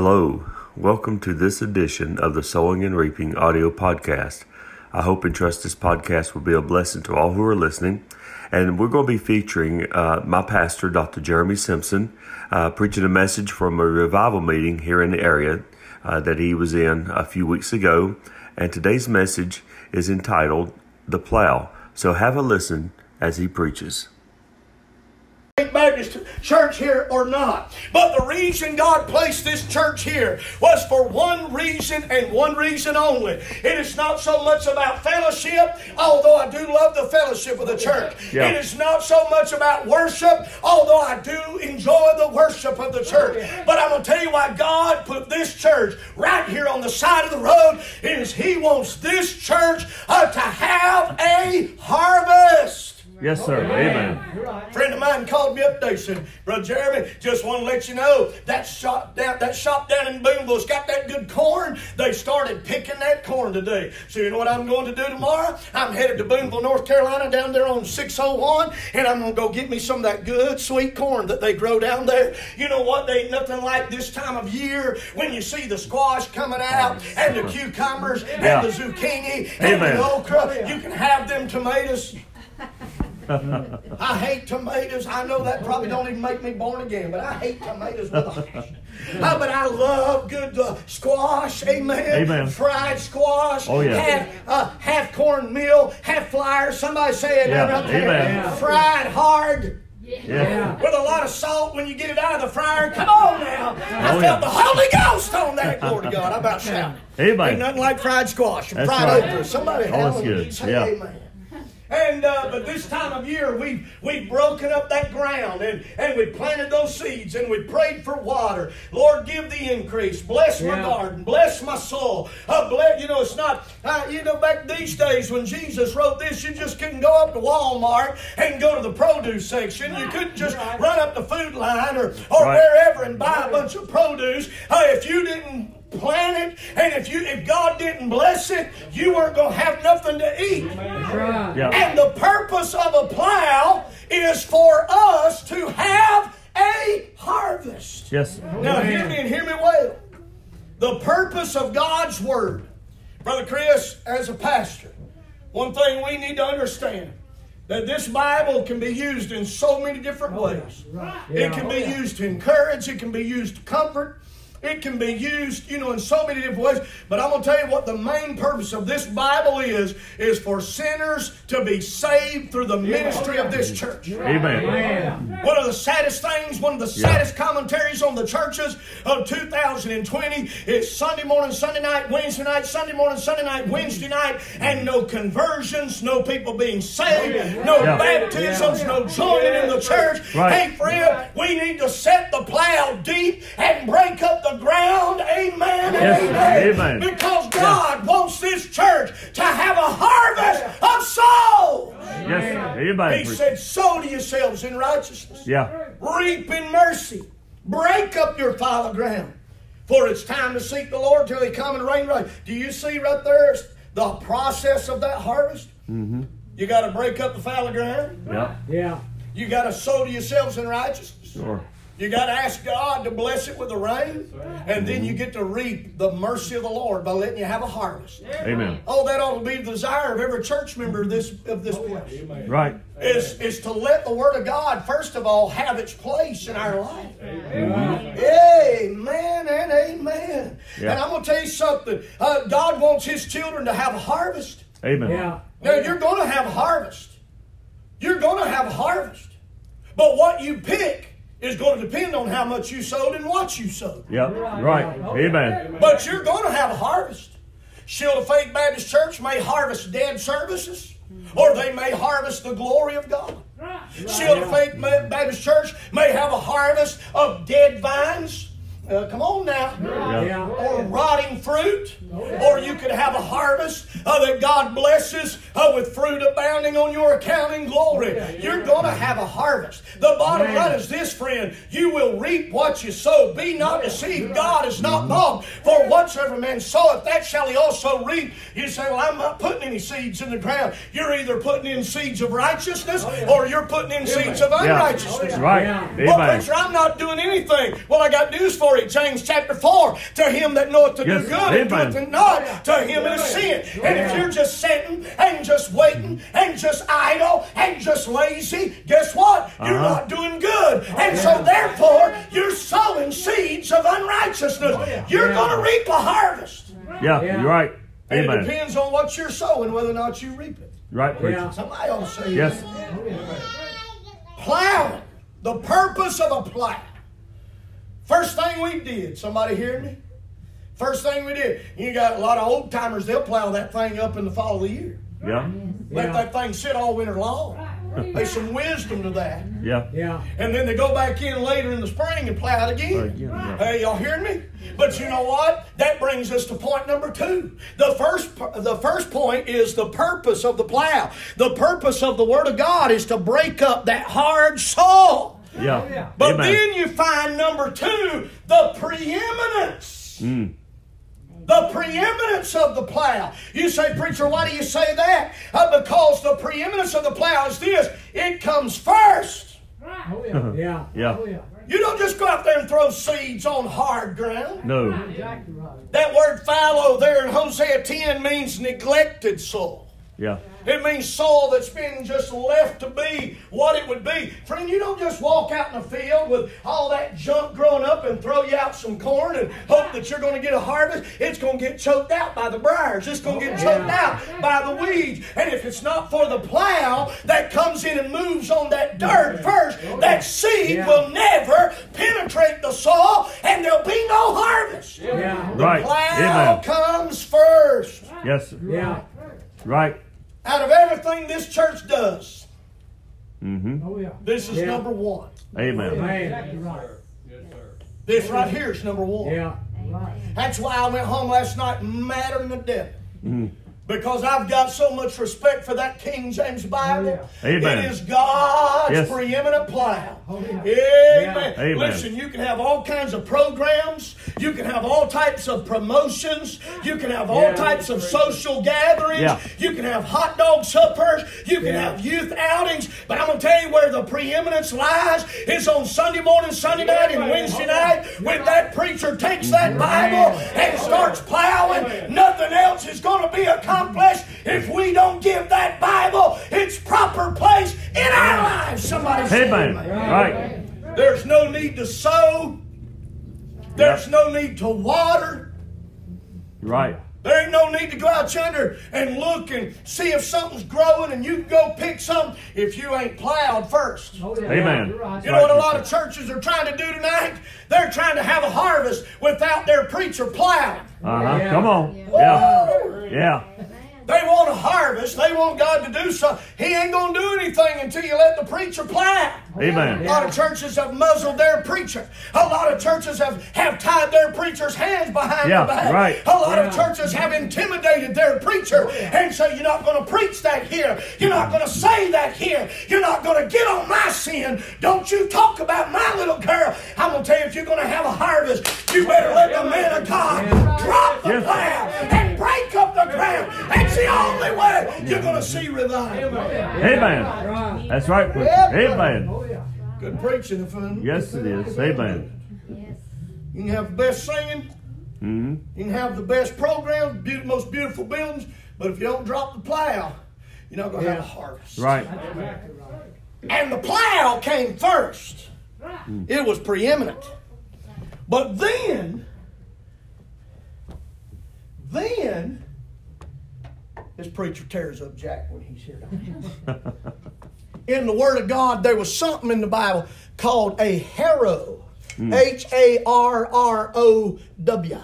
Hello, welcome to this edition of the Sowing and Reaping audio podcast. I hope and trust this podcast will be a blessing to all who are listening. And we're going to be featuring uh, my pastor, Dr. Jeremy Simpson, uh, preaching a message from a revival meeting here in the area uh, that he was in a few weeks ago. And today's message is entitled The Plow. So have a listen as he preaches. Church here or not. But the reason God placed this church here was for one reason and one reason only. It is not so much about fellowship, although I do love the fellowship of the church. Yeah. It is not so much about worship, although I do enjoy the worship of the church. But I'm going to tell you why God put this church right here on the side of the road is He wants this church uh, to have a harvest. Yes, sir. Amen. A friend of mine called me up today said, Brother Jeremy, just want to let you know that shop down that shop down in Boonville's got that good corn. They started picking that corn today. So you know what I'm going to do tomorrow? I'm headed to Boonville, North Carolina, down there on 601, and I'm gonna go get me some of that good sweet corn that they grow down there. You know what? They ain't nothing like this time of year when you see the squash coming out and the cucumbers Yeah. and the zucchini and Amen. the okra. You can have them tomatoes. I hate tomatoes. I know that probably don't even make me born again, but I hate tomatoes with a passion. Uh, but I love good uh, squash, amen. Amen. Fried squash. Oh, yeah. Half, uh, half cornmeal, half flour. Somebody say it Yeah, out there. amen. Fried hard. Yeah. With a lot of salt when you get it out of the fryer. Come on now. I Oh, felt yeah. the Holy Ghost on that. Glory to God. I about shouted. Amen. Ain't nothing like fried squash and That's fried right. okra. Somebody Oh, that's hallelujah, good. say Yeah. amen. And uh, but this time of year we've we've broken up that ground and, and we planted those seeds and we prayed for water. Lord, give the increase. Bless my Yeah. garden. Bless my soul. Uh, bless, you know, it's not uh, you know back these days when Jesus wrote this, you just couldn't go up to Walmart and go to the produce section. You couldn't just run up the food line or or Right. wherever and buy a bunch of produce. Uh, if you didn't plant it and if you if God didn't bless it, you weren't gonna have nothing to eat. Right. Yeah. And the purpose of a plow is for us to have a harvest. Yes. Now, hear me and hear me well. The purpose of God's Word, Brother Chris, as a pastor, one thing we need to understand that this Bible can be used in so many different ways. It can be used to encourage, it can be used to comfort. It can be used, you know, in so many different ways. But I'm going to tell you what the main purpose of this Bible is, is for sinners to be saved through the ministry of this church. Amen. Man. One of the saddest things, one of the saddest commentaries on the churches of 2020 is Sunday morning, Sunday night, Wednesday night, Sunday morning, Sunday night, Wednesday night, and no conversions, no people being saved, no Yeah. baptisms, no joining in the church. Right. Hey, friend, we need to set the plow deep and break up the ground. Amen. Yes, amen. amen. Because God wants this church to have a harvest of souls. Yes. Amen. He said, Sow to yourselves in righteousness Yeah. reap in mercy. Break up your fallow ground. For it's time to seek the Lord till he come and rain right. Do you see right there the process of that harvest? Mm-hmm. You got to break up the fallow ground. Yeah. Yeah. You got to sow to yourselves in righteousness. Sure. You got to ask God to bless it with the rain. And then you get to reap the mercy of the Lord by letting you have a harvest. Amen. Oh, that ought to be the desire of every church member of this, of this place Right. is, is to let the Word of God, first of all, have its place in our life. Amen and amen. Yeah. And I'm going to tell you something. Uh, God wants His children to have a harvest. Amen. Yeah. Now, you're going to have a harvest. You're going to have a harvest. But what you pick is going to depend on how much you sowed and what you sowed. Yep. Right. Amen. But you're going to have a harvest. Shield of Faith Baptist Church may harvest dead services, or they may harvest the glory of God. Shield of Faith Baptist Church may have a harvest of dead vines. Uh, come on now. Yeah. Or rotting fruit. Or you could have a harvest uh, that God blesses uh, with fruit abounding on your account in glory. You're going to have a harvest. The bottom line is this, friend. You will reap what you sow. Be not deceived. God is not mocked. For whatsoever man soweth, that shall he also reap. You say, Well, I'm not putting any seeds in the ground. You're either putting in seeds of righteousness or you're putting in seeds of Yeah. unrighteousness. Right. Well, Amen. preacher, I'm not doing anything. Well, I got news for you. Glory, James chapter 4, to him that knoweth to Yes, do good and amen. doeth it not, to him it is sin. And if you're just sitting and just waiting and just idle and just lazy, guess what? You're Uh-huh. not doing good. And so therefore, you're sowing seeds of unrighteousness. You're going to reap a harvest. Yeah, Yeah. you're right. And it depends on what you're sowing, whether or not you reap it. Right, preacher. Yeah. Somebody ought to say Yes. plowing. The purpose of a plow. First thing we did, somebody hear me? First thing we did, you got a lot of old timers, they'll plow that thing up in the fall of the year. Yeah. Let Yeah. that thing sit all winter long. There's some wisdom to that. Yeah. Yeah. And then they go back in later in the spring and plow it again. Again, yeah. Hey, y'all hearing me? But you know what? That brings us to point number two. The first, the first point is the purpose of the plow. The purpose of the Word of God is to break up that hard soil. Yeah. But Amen. then you find number two, the preeminence. Mm. The preeminence of the plow. You say, preacher, why do you say that? Uh, because the preeminence of the plow is this it comes first. Oh, yeah. Yeah. Yeah. Oh, yeah. You don't just go out there and throw seeds on hard ground. No. Exactly. That word fallow there in Hosea 10 means neglected soil. Yeah. It means soil that's been just left to be what it would be. Friend, you don't just walk out in the field with all that junk growing up and throw you out some corn and hope that you're going to get a harvest. It's going to get choked out by the briars. It's going to get choked out by the weeds. And if it's not for the plow that comes in and moves on that dirt first, oh, that seed will never penetrate the soil and there'll be no harvest. Yeah. Right. Plow Amen. comes first. Yes. sir. Yeah. Right. Out of everything this church does, Mm-hmm. Oh, yeah. this is Yeah. number one. Amen. Man. Exactly right. This right here is number one. Yeah. Right. That's why I went home last night madder than the devil. Mm-hmm. Because I've got so much respect for that King James Bible. Oh, Amen. It is God's Yes. preeminent plow. Amen. Amen. Listen, you can have all kinds of programs. You can have all types of promotions. You can have all Yeah. types of social gatherings. Yeah. You can have hot dog suppers. You can Yeah. have youth outings. But I'm going to tell you where the preeminence lies is on Sunday morning, Sunday night, and Wednesday night when that preacher takes that Bible and starts plowing. Nothing else is going to be accomplished if we don't give that Bible its proper place in our lives. Somebody say Amen. amen. Right. There's no need to sow. There's no need to water. Right. There ain't no need to go out yonder and look and see if something's growing and you can go pick something if you ain't plowed first. Oh, yeah. Amen. You're right. You know what a lot of churches are trying to do tonight? They're trying to have a harvest without their preacher plowing. Uh huh. Yeah. Come on. Yeah. Yeah. They want a harvest. They want God to do something. He ain't going to do anything until you let the preacher plow. Amen. A lot of churches have muzzled their preacher. A lot of churches have, have tied their preacher's hands behind Yeah, their back. right. A lot of churches have intimidated their preacher oh, and say, You're not going to preach that here. You're not going to say that here. You're not going to get on my sin. Don't you talk about my little girl. I'm going to tell you, if you're going to have a harvest, you better let the man of God drop the Yes, plow and break up the ground. That's the only way you're going to see revival. Amen. Right. That's right. preacher. Amen. Yeah. Good preaching, fun. Yes, it is. Amen. Yes. You can have the best singing. Mm-hmm. You can have the best programs, be- most beautiful buildings, but if you don't drop the plow, you're not going to have a harvest. Right. Exactly right. And the plow came first. It was preeminent. But then, then, this preacher tears up Jack when he's here. in the Word of God, there was something in the Bible called a harrow. H A R R O W.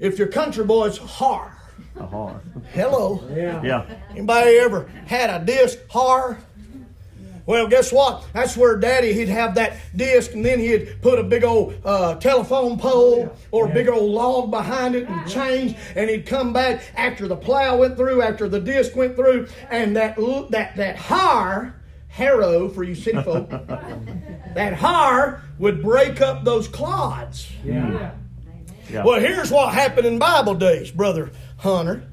If your country boys, har. Uh-huh. Hello. Yeah. Yeah. Anybody ever had a disc har? Well, guess what? That's where Daddy he'd have that disc, and then he'd put a big old uh, telephone pole or a big old log behind it and change, and he'd come back after the plow went through, after the disc went through, and that that that har harrow for you city folk, that har would break up those clods. Yeah. Yeah. Well, here's what happened in Bible days, brother Hunter.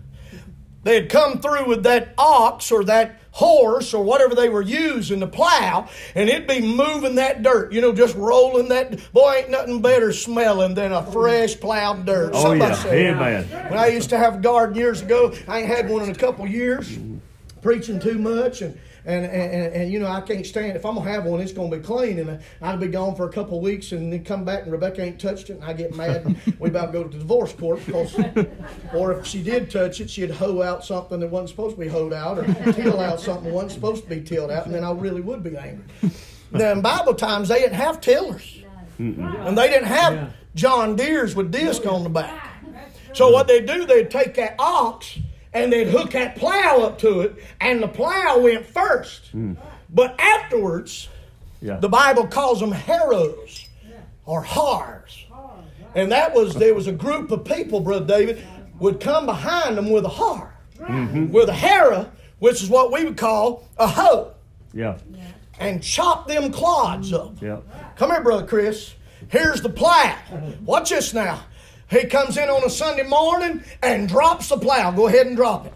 they had come through with that ox or that horse or whatever they were using to plow, and it'd be moving that dirt, you know, just rolling that. Boy, ain't nothing better smelling than a fresh plowed dirt. Oh, Somebody yeah. said, Amen. When I used to have a garden years ago, I ain't had one in a couple years, preaching too much and. And, and, and, and, you know I can't stand if I'm gonna have one it's gonna be clean. And I'll be gone for a couple of weeks and then come back and Rebecca ain't touched it and I get mad and we about go to the divorce court because or if she did touch it she'd hoe out something that wasn't supposed to be hoed out or till out something that wasn't supposed to be tilled out and then I really would be angry. Now in Bible times they didn't have tillers. And they didn't have John Deere's with disc on the back. So what they do, they'd take that ox and they'd hook that plow up to it, and the plow went first. Hmm. But afterwards, Yeah. the Bible calls them harrows or hars. And that was there was a group of people, Brother David, would come behind them with a har. Mm-hmm. With a harrow, which is what we would call a hoe, Yeah. and chop them clods up. Yeah. Come here, Brother Chris. Here's the plow. Watch this now. He comes in on a Sunday morning and drops the plow. Go ahead and drop it.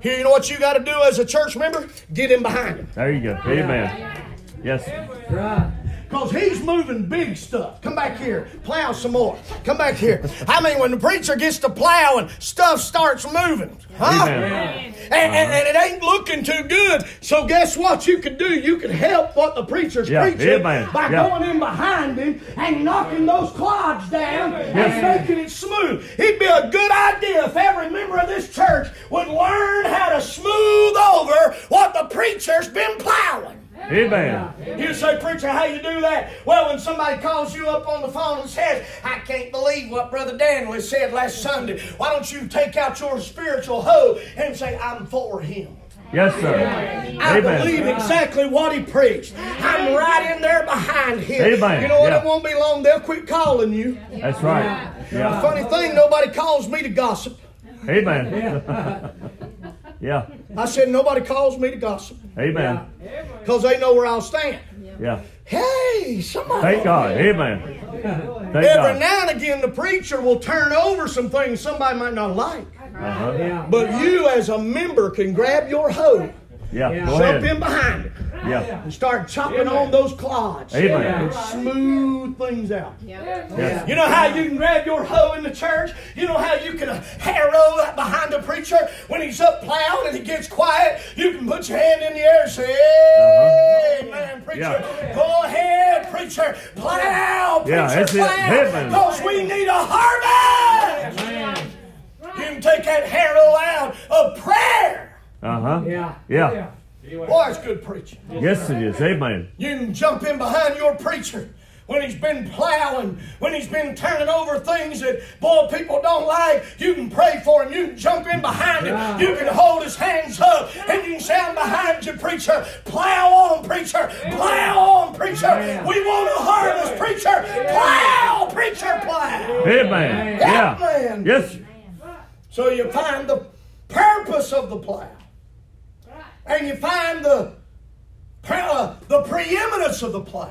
Here, you know what you got to do as a church member? Get in behind him. There you go. Amen. Yes. Right. Because he's moving big stuff. Come back here. Plow some more. Come back here. I mean, when the preacher gets to plowing, stuff starts moving. Huh? And, and, and it ain't looking too good. So guess what you could do? You could help what the preacher's Yeah, preaching amen. by Yeah. going in behind him and knocking those clods down and making it smooth. It'd be a good idea if every member of this church would learn how to smooth over what the preacher's been plowing. Amen. You say, preacher, how you do that? Well, when somebody calls you up on the phone and says, I can't believe what Brother Daniel said last Sunday. Why don't you take out your spiritual hoe and say, I'm for him. Yes, sir. Amen. I believe exactly what he preached. I'm right in there behind him. Amen. You know what? Yeah. It won't be long. They'll quit calling you. That's right. Yeah. Funny thing, nobody calls me to gossip. Amen. Yeah. I said, nobody calls me to gossip Amen. because they know where I'll stand. Yeah. Hey, somebody. Thank God. Amen. Thank Every God. now and again, the preacher will turn over some things somebody might not like. Uh-huh. Yeah. But you, as a member, can grab your hoe, Yeah. Go jump in behind it, Yeah. and start chopping on those clods. Amen. And smooth things out. Yeah. Yes. You know how you can grab your hoe in the church? You know how you can uh, harrow that behind the preacher when he's up plowing and he gets quiet? You can put your hand in the air and say, "Hey, Amen, preacher. Yeah. Go ahead, preacher. Plow, preacher, Yeah, that's plow. Because we need a harvest. You can take that harrow out of prayer. Uh-huh. Yeah. Yeah. Boy, it's good preaching. Yes, it is. Amen. You can jump in behind your preacher when he's been plowing, when he's been turning over things that, boy, people don't like. You can pray for him. You can jump in behind him. You can hold his hands up and you can say, I'm behind you, preacher. Plow on, preacher. Plow on, preacher. We want a harvest, preacher. Plow, preacher, plow. Amen. Yeah, Yeah. Yes. So you find the purpose of the plow. And you find the, uh, the preeminence of the plow.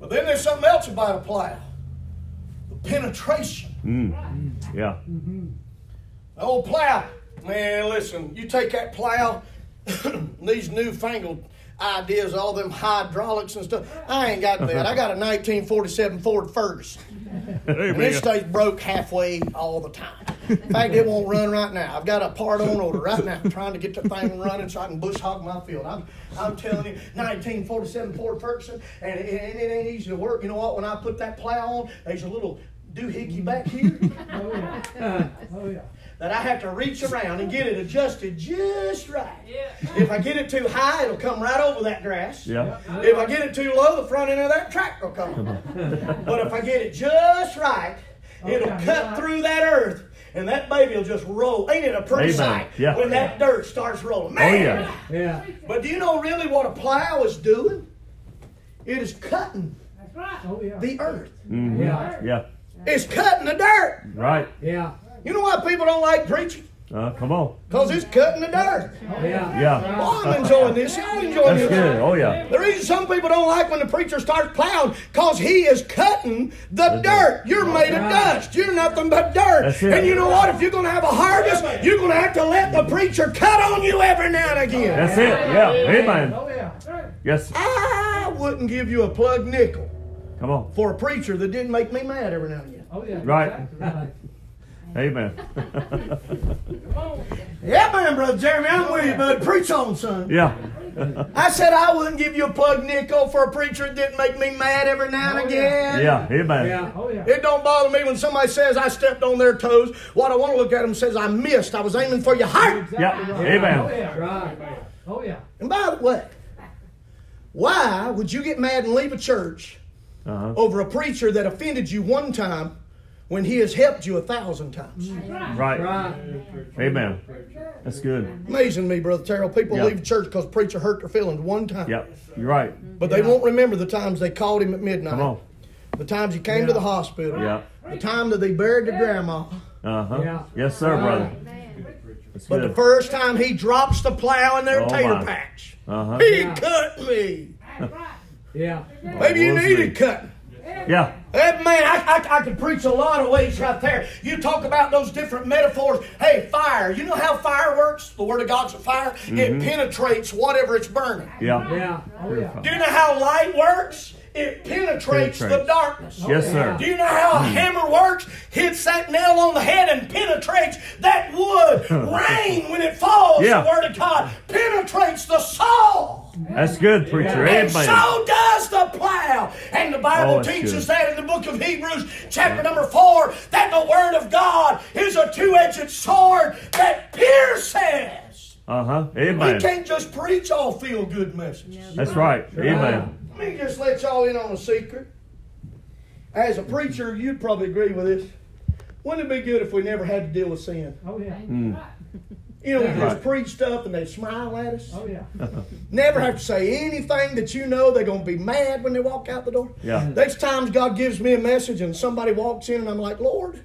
But then there's something else about a plow. The penetration. Yeah. The old plow. Man, listen, you take that plow, these newfangled ideas, all them hydraulics and stuff. I ain't got that. I got a 1947 Ford Ferguson. And Amen. stays broke halfway all the time. In fact, it won't run right now. I've got a part on order right now, trying to get the thing running so I can bush hog my field. I'm, I'm telling you, 1947 Ford Ferguson, and it, and it ain't easy to work. You know what? When I put that plow on, there's a little doohickey back here Oh yeah. Uh, oh yeah. that I have to reach around and get it adjusted just right. Yeah. If I get it too high, it'll come right over that grass. Yeah. If I get it too low, the front end of that tractor will come on. but if I get it just right, oh, it'll Okay. cut through that earth. And that baby will just roll. Ain't it a pretty Amen. sight Yeah. when that dirt starts rolling? Oh, Man! yeah. Yeah. But do you know really what a plow is doing? It is cutting Oh yeah. the earth. Mhm. Yeah. Yeah. It's cutting the dirt. Right. Yeah. You know why people don't like preaching? Uh, come on. Because it's cutting the dirt. Oh, yeah. Yeah. Oh, I'm enjoying this. Y'all enjoying That's this? good. Oh, yeah. The reason some people don't like when the preacher starts plowing, cause he is cutting the dirt. You're made of dust. You're nothing but dirt. That's it. And you know what? If you're gonna have a harvest, you're gonna have to let the preacher cut on you every now and again. That's it. Yeah. Amen. Oh, yeah. Yes. I wouldn't give you a plug nickel Come on. for a preacher that didn't make me mad every now and again. Oh, yeah. Right. Exactly right. Amen. Yeah, man, brother Jeremy, I'm with you, bud. Preach on, son. yeah. I said I wouldn't give you a plug nickel for a preacher that didn't make me mad every now and Oh, again. Yeah. Amen. Yeah. Oh, yeah. It don't bother me when somebody says I stepped on their toes. What I want to look at them says I missed. I was aiming for your heart. Exactly Yeah. right. Amen. Oh, yeah. Right. Oh, yeah. And by the way, why would you get mad and leave a church Uh-huh. over a preacher that offended you one time when he has helped you a thousand times? Right. Right. Amen. That's good. Amazing to me, Brother Terrell. People Yeah. leave church because preacher hurt their feelings one time. Yep. You're right. But they won't remember the times they called him at midnight. Come on. The times he came to the hospital. Yeah. The time that they buried their grandma. Uh huh. Yeah. Yes, sir, brother. That's But the first time he drops the plow in their Oh, tater my. patch. Uh-huh. He Yeah. cut me. Yeah. Maybe you needed cutting. Yeah. That man, I, I, I could preach a lot of ways right there. You talk about those different metaphors. Hey, fire. You know how fire works? The Word of God's a fire. It mm-hmm. penetrates whatever it's burning. Yeah. Yeah. Oh, yeah. Do you know how light works? It penetrates, the darkness. Yes, sir. Do you know how a hammer works? Hits that nail on the head and penetrates that wood. Rain, when it falls, Yeah. the Word of God penetrates the soul. That's good, preacher. And Amen. so does the plow. And the Bible Oh, teaches good. that in the book of Hebrews, chapter number four, that the Word of God is a two edged sword that pierces. Uh huh. We Amen. can't just preach all feel good messages. That's right. Amen. Let me just let y'all in on a secret. As a preacher, you'd probably agree with this. Wouldn't it be good if we never had to deal with sin? Oh, yeah. Mm. You know, we just Right. preach stuff and they smile at us. Oh, yeah. Never have to say anything that you know they're going to be mad when they walk out the door. Yeah. Mm. There's times God gives me a message and somebody walks in and I'm like, Lord,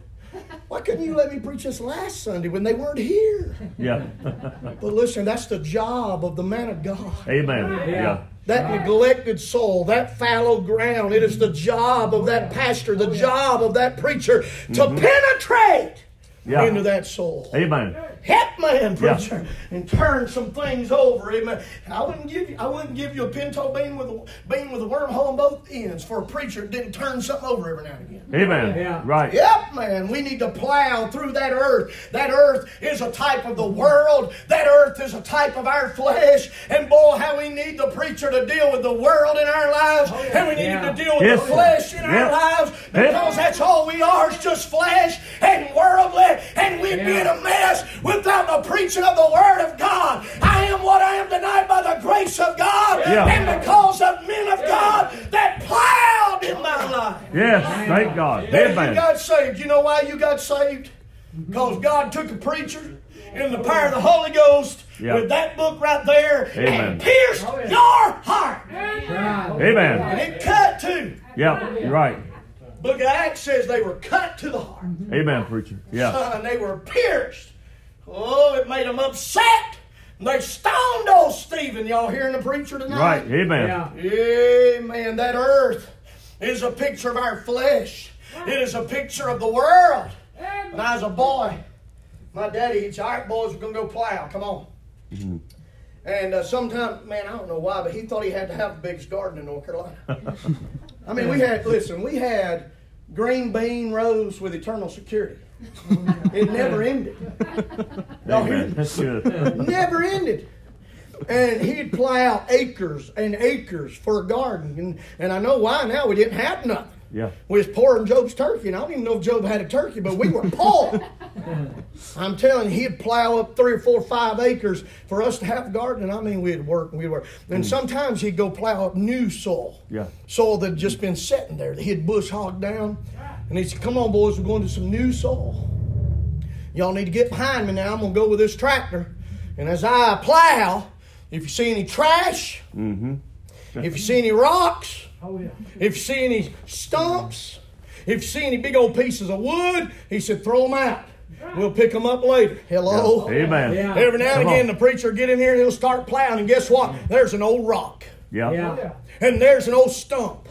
why couldn't you let me preach this last Sunday when they weren't here? Yeah. But listen, that's the job of the man of God. Amen. Yeah. That neglected soul, that fallow ground, it is the mm-hmm. job of that oh, pastor, the oh, job of that preacher to mm-hmm. penetrate Yeah. into that soul. Amen. Help man, Yeah. preacher, and turn some things over. Amen. I wouldn't give you I wouldn't give you a pinto bean with a bean with a wormhole on both ends for a preacher that didn't turn something over every now and again. Amen. Yeah. Right. Yep, man. We need to plow through that earth. That earth is a type of the world. That earth is a type of our flesh. And boy, how we need the preacher to deal with the world in our lives. Oh, and we need Yeah. him to deal with Yes, the flesh in our Yep. lives. Yep. Because that's all we are is just flesh and worldly. And we'd be in a mess without the preaching of the Word of God. I am what I am tonight by the grace of God. Yeah. And because of men of God that plowed in my life. Yes. Thank God. That you got saved. You know why you got saved? Because God took a preacher in the power of the Holy Ghost Yeah. with that book right there Amen. and pierced Oh, yeah. your heart. Right. Amen. And it cut too. Yeah. You're right. Book of Acts says they were cut to the heart. Amen, preacher. Yeah. And they were pierced. Oh, it made them upset. And they stoned old Stephen. Y'all hearing the preacher tonight? Right. Amen. Yeah. Amen. That earth is a picture of our flesh. It is a picture of the world. When I was a boy, my daddy, he'd say, all right, boys, we're going to go plow. Come on. And uh, sometimes, man, I don't know why, but he thought he had to have the biggest garden in North Carolina. I mean, we had, listen, we had green bean rows with eternal security. It never ended. Y'all hear me? That's good. never ended. And he'd plow acres and acres for a garden. And, and I know why now. We didn't have nothing. Yeah. We was pouring Job's turkey, and I don't even know if Job had a turkey, but we were poor. I'm telling you, he'd plow up three or four, five acres for us to have a garden. And I mean, we'd work and we'd work. And mm. sometimes he'd go plow up new soil. Yeah. Soil that had just been sitting there that he'd bush hog down. And he said, Come on, boys, we're going to some new soil. Y'all need to get behind me now. I'm going to go with this tractor. And as I plow, if you see any trash, mm-hmm. if you see any rocks, Oh, yeah. if you see any stumps, if you see any big old pieces of wood, he said, throw them out. We'll pick them up later. Hello. Amen. Yeah. Every now and Come again, on. the preacher will get in here and he'll start plowing, and guess what? There's an old rock, Yeah. Yeah. and there's an old stump,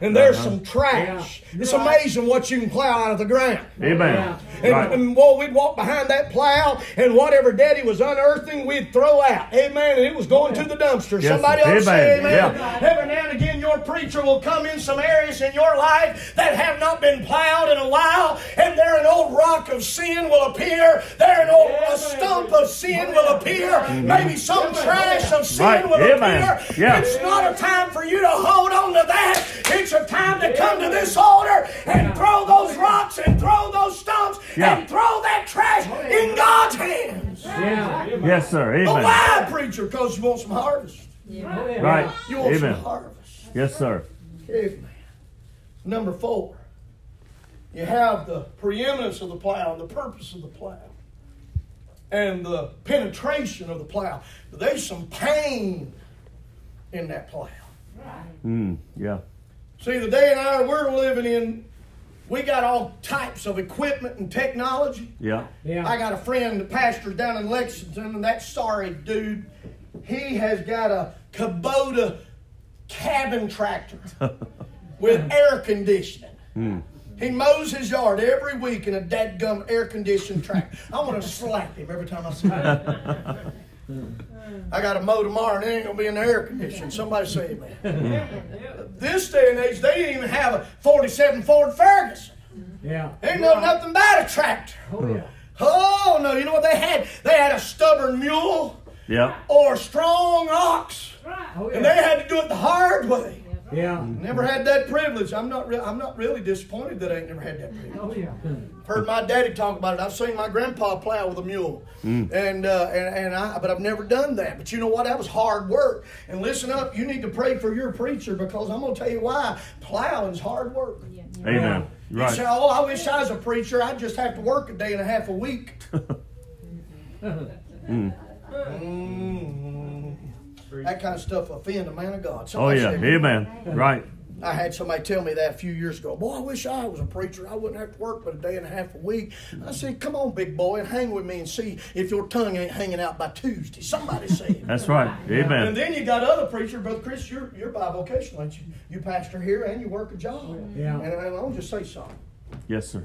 and there's Uh-huh. some trash. Yeah. It's Right. amazing what you can plow out of the ground. Amen. Yeah. And, Right. and well, we'd walk behind that plow, and whatever Daddy was unearthing, we'd throw out. Amen. And it was going to the dumpster. Yes, Somebody else say amen. amen. Yeah. Every now and again, your preacher will come in some areas in your life that have not been plowed in a while, and there an old rock of sin will appear. There an old a stump of sin will appear. Maybe some trash of sin Right. will Amen. appear. Yeah. It's not a time for you to hold on to that. It's a time to come to this altar and throw those rocks and throw those stumps Yeah. and throw that trash in God's hands. Yeah. Yes, sir. But Amen. why, preacher? Because you want some harvest. Yeah. Right. You want Amen. some harvest. Yes, sir. Amen. Number four, you have the preeminence of the plow, the purpose of the plow, and the penetration of the plow. There's some pain in that plow. Mm, yeah. See, the day and hour we're living in, we got all types of equipment and technology. Yeah. Yeah. I got a friend that pastors down in Lexington, and that sorry dude, he has got a Kubota cabin tractor with air conditioning. Hmm. He mows his yard every week in a dadgum air conditioned tractor. I want to slap him every time I see him. I got to mow tomorrow and it ain't going to be in the air conditioning. Somebody say amen. this day and age, they didn't even have a 47 Ford Ferguson. Yeah. They know nothing about a tractor. Oh, yeah. Oh no! You know what they had? They had a stubborn mule Yeah. or a strong ox, Oh, and they had to do it the hard way. Yeah. Never had that privilege. I'm not. Re- I'm not really disappointed that I ain't never had that privilege. Oh, yeah. Heard my daddy talk about it. I've seen my grandpa plow with a mule, and uh, and and I. But I've never done that. But you know what? That was hard work. And listen up. You need to pray for your preacher because I'm gonna tell you why. Plowing's hard work. Amen. You Right. say, "Oh, I wish I was a preacher. I'd just have to work a day and a half a week." Mm. That kind of stuff offend a man of God. Oh, Somebody yeah. Amen. Right. I had somebody tell me that a few years ago. Boy, I wish I was a preacher. I wouldn't have to work but a day and a half a week. I said, come on, big boy, and hang with me and see if your tongue ain't hanging out by Tuesday. Somebody said. That's right. Amen. And then you got other preachers, Brother Chris, you're, you're bivocational, ain't you? You pastor here and you work a job. Yeah. And, and I'll just say something. Yes, sir.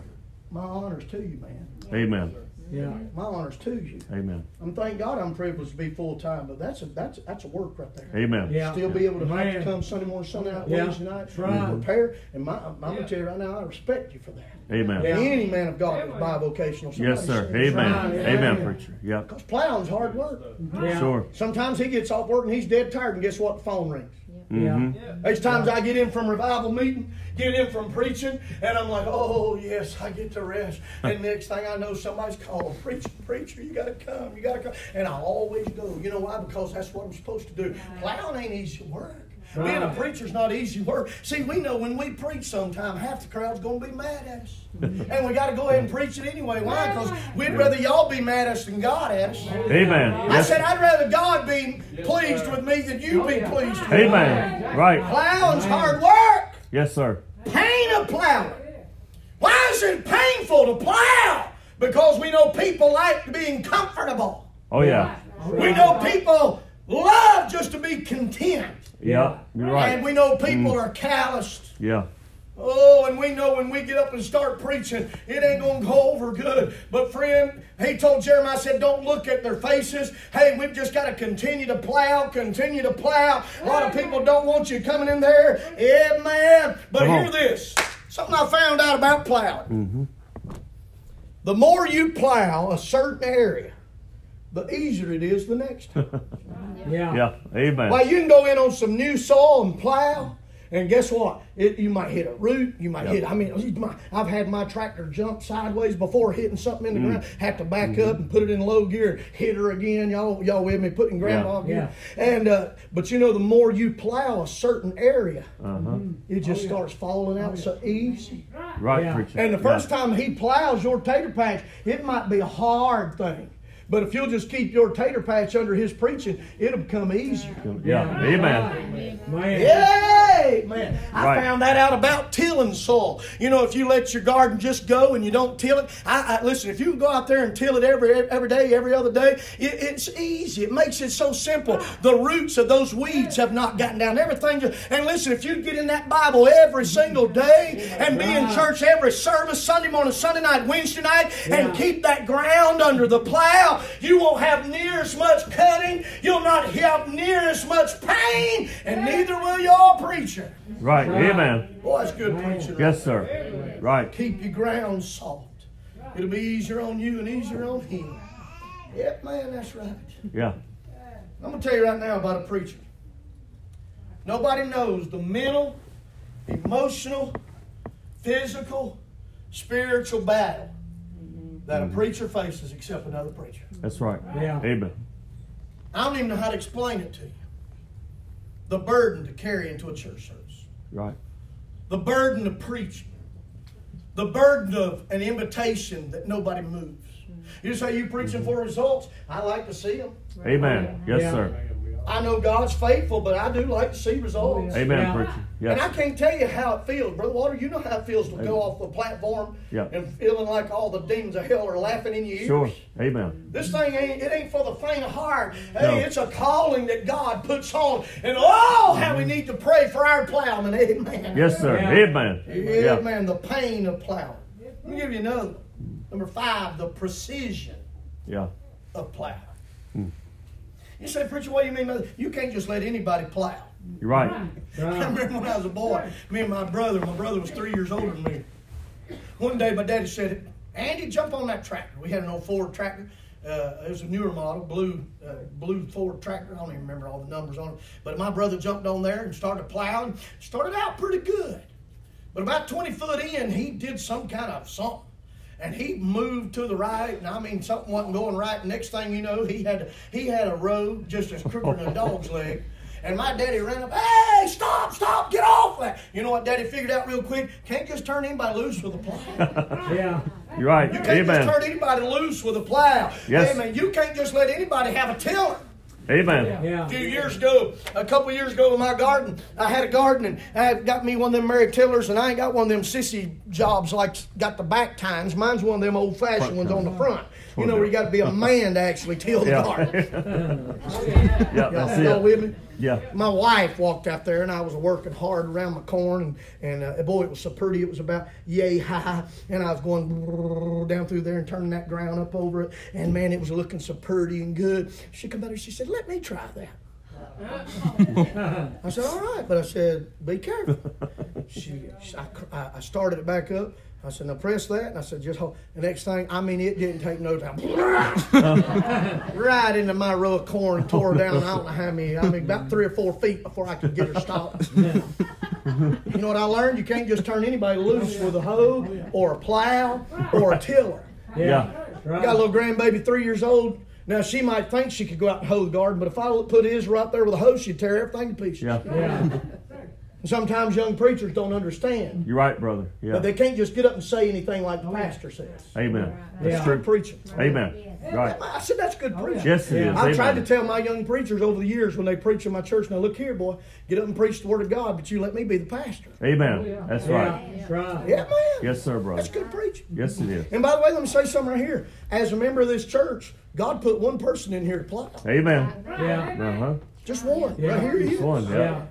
My honors to you, man. Amen. Yeah. My honors to you. Amen. I'm thank God I'm privileged to be full time, but that's a that's that's a work right there. Amen. Yeah. Still be able to have to Man. come Sunday morning, Sunday night, Yeah. Wednesday night, That's right. prepare. And my, I'm gonna tell you right now, I respect you for that. Amen. Yeah. Any man of God is bivocational. Yes, sir. Somebody say, Amen. right. Amen, preacher. Yeah. Because plowing's hard work. Yeah. Sure. Sometimes he gets off work and he's dead tired, and guess what? The phone rings. Yeah. Mm-hmm. There's times I get in from revival meeting, get in from preaching, and I'm like, oh yes, I get to rest. And next thing I know, somebody's calling, preacher, preacher, you gotta come, you gotta come. And I always go. You know why? Because that's what I'm supposed to do. Plowing ain't easy work. Being a Right. preacher's not easy work. See, we know when we preach sometime, half the crowd's gonna be mad at us. and we gotta go ahead and preach it anyway. Why? Because we'd rather y'all be mad at us than God at us. Amen. I Yes. said I'd rather God be pleased with me than you be oh, pleased with me. Amen. Right. Plowing's hard work. Yes, sir. Pain of plowing. Why is it painful to plow? Because we know people like to being comfortable. Oh, yeah. We know people love just to be content. Yeah. You're And we know people mm. are calloused. Yeah. Oh, and we know when we get up and start preaching, it ain't going to go over good. But, friend, he told Jeremiah, I said, don't look at their faces. Hey, we've just got to continue to plow, continue to plow. A lot of people don't want you coming in there. Yeah, man. But Come hear on. this something I found out about plowing. Mm-hmm. The more you plow a certain area, the easier it is the next time. Yeah. Yeah. Amen. Well, you can go in on some new soil and plow, and guess what? It, you might hit a root. You might Yep. hit. I mean, you might- I've had my tractor jump sideways before hitting something in the Mm. ground. Have to back Mm-hmm. up and put it in low gear. Hit her again. Y'all, y'all with me? Putting grandma Yeah. gear. And uh, but you know, the more you plow a certain area, Uh-huh. it just Oh, yeah. starts falling out so easy. Right, Yeah. preacher. And the first Yeah. time he plows your tater patch, it might be a hard thing. But if you'll just keep your tater patch under his preaching, it'll become easier. Yeah. Amen. Man. Yeah, Amen. I Right. found that out about tilling soil. You know, if you let your garden just go and you don't till it, I, I listen. If you go out there and till it every every day, every other day, it, it's easy. It makes it so simple. The roots of those weeds have not gotten down. Everything. Just, and listen, if you get in that Bible every single day and be in church every service, Sunday morning, Sunday night, Wednesday night, and keep that ground under the plow, you won't have near as much cutting. You'll not have near as much pain, and neither will your preacher. Right. Amen. Boy, that's good preaching. right Yes, sir. Right. Keep your ground soft. It'll be easier on you and easier on him. Yep, man, that's right. Yeah. I'm going to tell you right now about a preacher. Nobody knows the mental, emotional, physical, spiritual battle that a mm-hmm. preacher faces except another preacher. That's right. Yeah. Amen. I don't even know how to explain it to you. The burden to carry into a church service. Right. the burden of preaching, the burden of an invitation that nobody moves. Mm-hmm. You say you preaching mm-hmm. for results. I like to see them. Amen. Yes, Yeah. sir. I know God's faithful, but I do like to see results. yeah. Amen, Yeah. preacher. And I can't tell you how it feels, Brother Water. You know how it feels to go off the platform Yeah. and feeling like all the demons of hell are laughing in your ears. Sure. Amen. This thing ain't it ain't for the faint of heart. Hey, No. it's a calling that God puts on. And oh, how we need to pray for our plowmen. Amen. Yes, sir. Yeah. Amen. Yeah, Yeah. man, the pain of plowing. Let me give you another. one. Number five, the precision Yeah. of plowing. Hmm. You say, preacher, what do you mean by that? You can't just let anybody plow. You're right. I remember when I was a boy, me and my brother, my brother was three years older than me. One day my daddy said, Andy, jump on that tractor. We had an old Ford tractor. Uh, it was a newer model, blue, uh, blue Ford tractor. I don't even remember all the numbers on it. But my brother jumped on there and started plowing. Started out pretty good. But about 20 foot in, he did some kind of something. And he moved to the right, and I mean something wasn't going right. Next thing you know, he had he had a road just as crooked as a dog's leg. And my daddy ran up, hey, stop, stop, get off that. You know what daddy figured out real quick? Can't just turn anybody loose with a plow. Yeah. You're right. You can't just turn anybody loose with a plow. Yes. Amen. You can't just let anybody have a tiller. Amen. Yeah. A few years ago, a couple years ago in my garden, I had a garden and I got me one of them Merry Tillers, and I ain't got one of them sissy jobs like got the back tines. Mine's one of them old fashioned ones on the front. You know where you got to be a man to actually till the Yeah. garden. Yeah. Y'all, That's y'all it. With me? Yeah. My wife walked out there, and I was working hard around my corn, and, and uh, boy, it was so pretty. It was about yay high, and I was going down through there and turning that ground up over it, and man, it was looking so pretty and good. She come out and she said, "Let me try that." I said, "All right," but I said, "Be careful." She, she I, I- I started it back up. I said, "Now press that," and I said, "Just hold." The next thing, I mean, it didn't take no time. Uh-huh. right into my row of corn, tore down. I don't know how many. I mean, about three or four feet before I could get her stopped. You know what I learned? You can't just turn anybody loose with a hoe or a plow or a tiller. Yeah. Right. Got a little grandbaby, three years old. Now she might think she could go out and hoe the garden, but if I put his right there with a hoe, she'd tear everything to pieces. Yeah. Yeah. And sometimes young preachers don't understand. You're right, brother. Yeah. But Yeah. they can't just get up and say anything like the pastor says. Amen. Yeah. That's Good true. preaching. Amen. Right. I said that's good preaching. Yes, it is. I tried to tell my young preachers over the years when they preach in my church, now look here, boy, get up and preach the word of God, but you let me be the pastor. Amen. That's Yeah. right. That's right. Yeah, man. Yes, sir, brother. That's brother. good preaching. Yes, it is. And by the way, let me say something right here. As a member of this church, God put one person in here to plow. Amen. Yeah. Uh huh. Just one. Yeah. Right here he is. One. Yeah.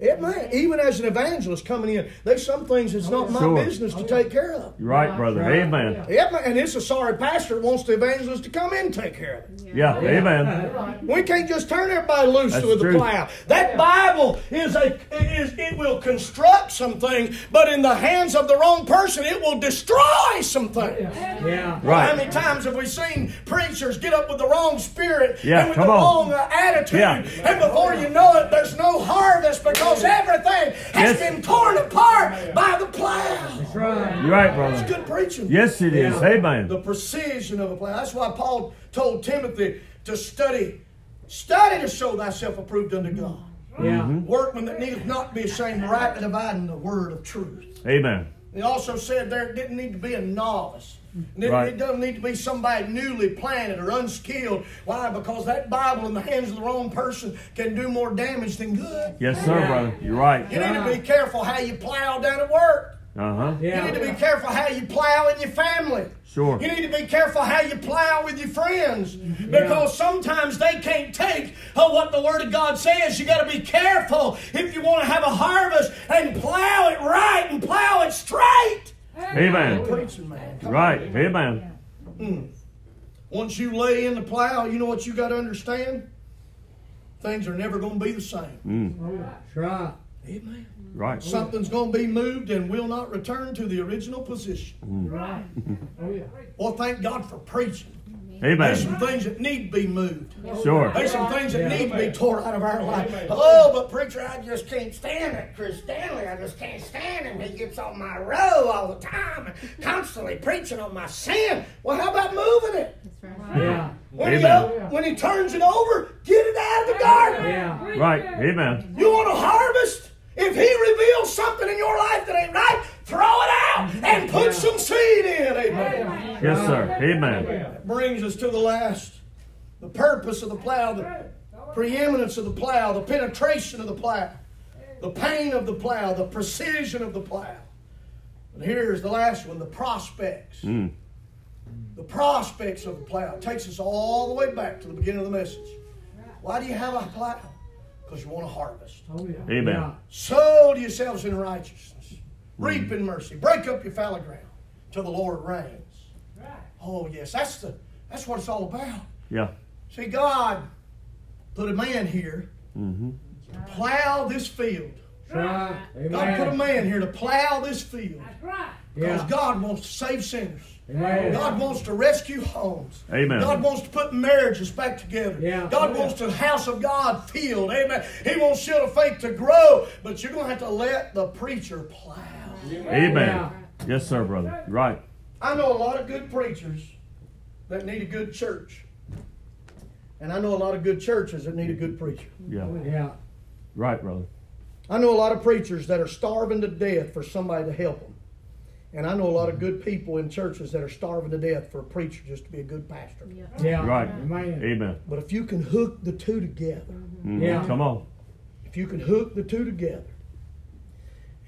Yeah. Yeah. Even as an evangelist coming in, there's some things it's not my Sure. business to take care of. You're right, brother. Right. Amen. Yeah, man. And it's a sorry pastor wants the evangelist to come in and take care of it. Yeah. Amen. We can't just turn everybody loose That's with true. the plow. That Bible is a is it will construct some things, but in the hands of the wrong person, it will destroy some things. Yeah. Right. How many times have we seen preachers get up with the wrong spirit Yeah, and with come the on. wrong attitude, Yeah. and before you know it, there's no harvest because everything has Yes. been torn apart by the plow. That's right. You're right, brother. It's brother. good preaching. Yes, it is. Yeah. Amen. The precision of a plow. That's why Paul told Timothy to study, study to show thyself approved unto God. Yeah. Mm-hmm. Workman that needeth not be ashamed, rightly dividing the word of truth. Amen. He also said there it didn't need to be a novice. And It, Right. it doesn't need to be somebody newly planted or unskilled. Why? Because that Bible in the hands of the wrong person can do more damage than good. Yes, sir, Yeah. brother. You're right. You need to be careful how you plow down at work. Uh huh. Yeah. You need to be careful how you plow in your family. Sure. You need to be careful how you plow with your friends because sometimes they can't take uh, what the Word of God says. You got to be careful if you want to have a harvest and plow it right and plow it straight. Amen. Preaching, Right. Amen. on. Mm. Once you lay in the plow, you know what you got to understand? Things are never going to be the same. Mm. Oh, that's right. Amen. Right. Something's going to be moved and will not return to the original position. Mm. Right. Oh, yeah. Well, thank God for preaching. There's some things that need to be moved. Sure. There's some things that Yeah. need to be tore out of our life. Oh, but preacher, I just can't stand it. Chris Stanley, I just can't stand him. He gets on my row all the time and constantly preaching on my sin. Well, how about moving it? Yeah. When, he, Amen. when he turns it over, get it out of the garden. Yeah. Right. Amen. You want to harvest? If he reveals something in your life that ain't right, throw it out and put some seed in. Amen. Yes, sir. Amen. That brings us to the last. The purpose of the plow, the preeminence of the plow, the penetration of the plow, the pain of the plow, the precision of the plow. And here's the last one the prospects. Mm. The prospects of the plow. It takes us all the way back to the beginning of the message. Why do you have a plow? Because you want to harvest. Oh, yeah. Amen. Yeah. Sow to yourselves in righteousness. Reap in mercy. Break up your fallow ground till the Lord reigns. Oh yes, that's the that's what it's all about. Yeah. See, God put a man here Mm-hmm. to plow this field. Right. God put a man here to plow this field. Because Yeah. God wants to save sinners. Amen. God wants to rescue homes. Amen. God wants to put marriages back together. Yeah. God oh, wants the house of God filled. Amen. He wants shield of faith to grow, but you're going to have to let the preacher plow. Amen. Yes, sir, brother. Right. I know a lot of good preachers that need a good church. And I know a lot of good churches that need a good preacher. Yeah. Oh, yeah. Right, brother. I know a lot of preachers that are starving to death for somebody to help them. And I know a lot of good people in churches that are starving to death for a preacher just to be a good pastor. Yeah. Right. Amen. Amen. But if you can hook the two together, Mhm. Yeah. Come on. if you can hook the two together,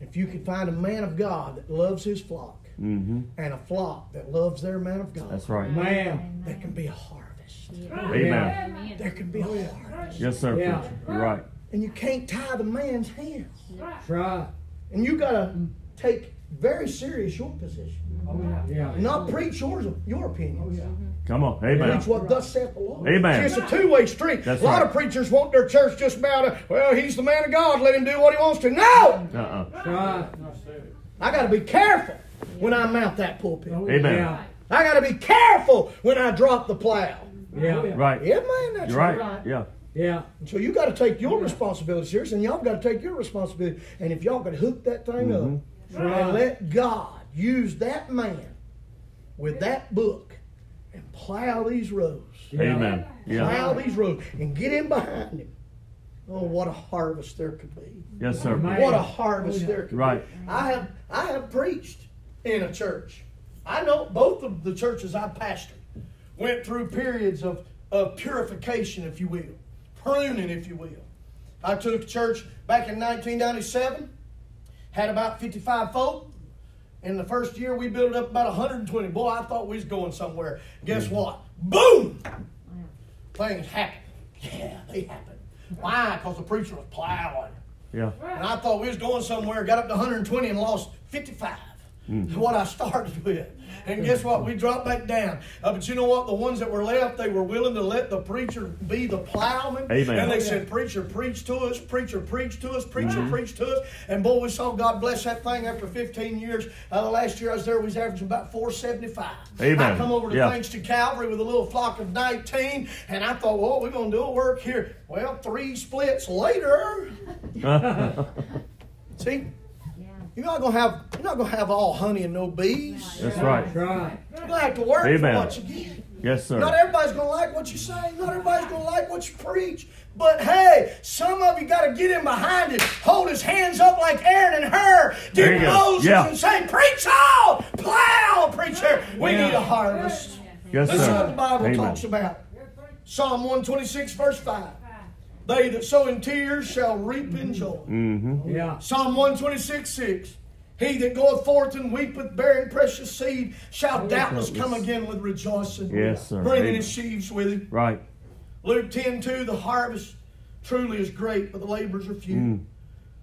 if you can find a man of God that loves his flock Mm-hmm. and a flock that loves their man of God, That's right. Man. there can be a harvest. Amen. There can be a harvest. Yes, sir, Yeah. preacher. You're right. And you can't tie the man's hands. That's right. And you got to take very serious your position. Oh, mm-hmm. yeah. Yeah. Not preach yours, your opinions. Oh, mm-hmm. Come on. Amen. Preach what thus saith the Lord. Amen. See, it's a two-way street. That's a lot right. of preachers want their church just about, to, well, he's the man of God, let him do what he wants to. No! Uh-uh. Right. I got to be careful when I mount that pulpit. Oh, Amen. Yeah. I got to be careful when I drop the plow. Oh, yeah. Right. Yeah, man, that's You're right. Yeah. Yeah. So you got to take your responsibility serious, and y'all got to take your responsibility. And if y'all can hook that thing up mm-hmm. And let God use that man with that book and plow these rows, Amen. Yeah. plow these rows, and get in behind him. Oh, what a harvest there could be! Yes, sir. What a harvest there could Right. be! I have I have preached in a church. I know both of the churches I pastored went through periods of, of purification, if you will, pruning, if you will. I took a church back in 1997, had about 55 folk. In the first year, we built up about 120. Boy, I thought we was going somewhere. Guess mm. what? Boom! Things happen. Yeah, they happen. Why? Because the preacher was plowing. Yeah. And I thought we was going somewhere, got up to 120 and lost 55. Mm. What I started with. And guess what? We dropped back down. Uh, but you know what? The ones that were left, they were willing to let the preacher be the plowman. Amen. And they said, Preacher, preach to us. Preacher, preach to us. Preacher, Mm-hmm. preach to us. And boy, we saw God bless that thing after 15 years. Uh, the last year I was there, we was averaging about 475. Amen. I come over to Yeah. Thanks to Calvary with a little flock of 19, and I thought, well, we're going to do a work here. Well, three splits later. See, you're not gonna have you're not gonna have all honey and no bees. That's right. That's right. You're gonna have to work Amen. for what you get. Yes, sir. Not everybody's going to like what you say. Not everybody's going to like what you preach. But hey, some of you got to get in behind it, hold his hands up like Aaron and Hur There you did. Moses Yeah. and say, Preach on! Plow, preacher! We Yeah. need a harvest. Yes, This is what the Bible Amen. talks about. Psalm 126, verse 5. They that sow in tears shall reap in joy. Mm-hmm. Yeah. Psalm 126, 6. He that goeth forth and weepeth, bearing precious seed, shall doubtless come again with rejoicing. Yes, sir. Bringing Amen. his sheaves with him. Right. Luke 10, 2. The harvest truly is great, but the laborers are few. Mm.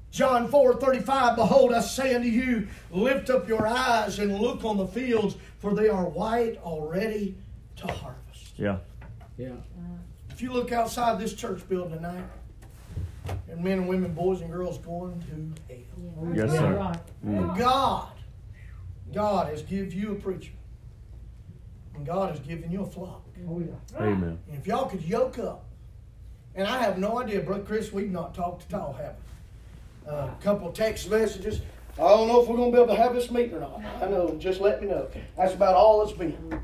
John 4, 35. Behold, I say unto you, lift up your eyes and look on the fields, for they are white already to harvest. Yeah. Yeah. If you look outside this church building tonight, and men and women, boys and girls going to hell. Yes, sir. God, God has given you a preacher. And God has given you a flock. Oh yeah. Amen. And if y'all could yoke up, and I have no idea, Brother Chris, we've not talked at all, have we? Uh, a couple of text messages. I don't know if we're going to be able to have this meeting or not. I know, just let me know. That's about all it's been.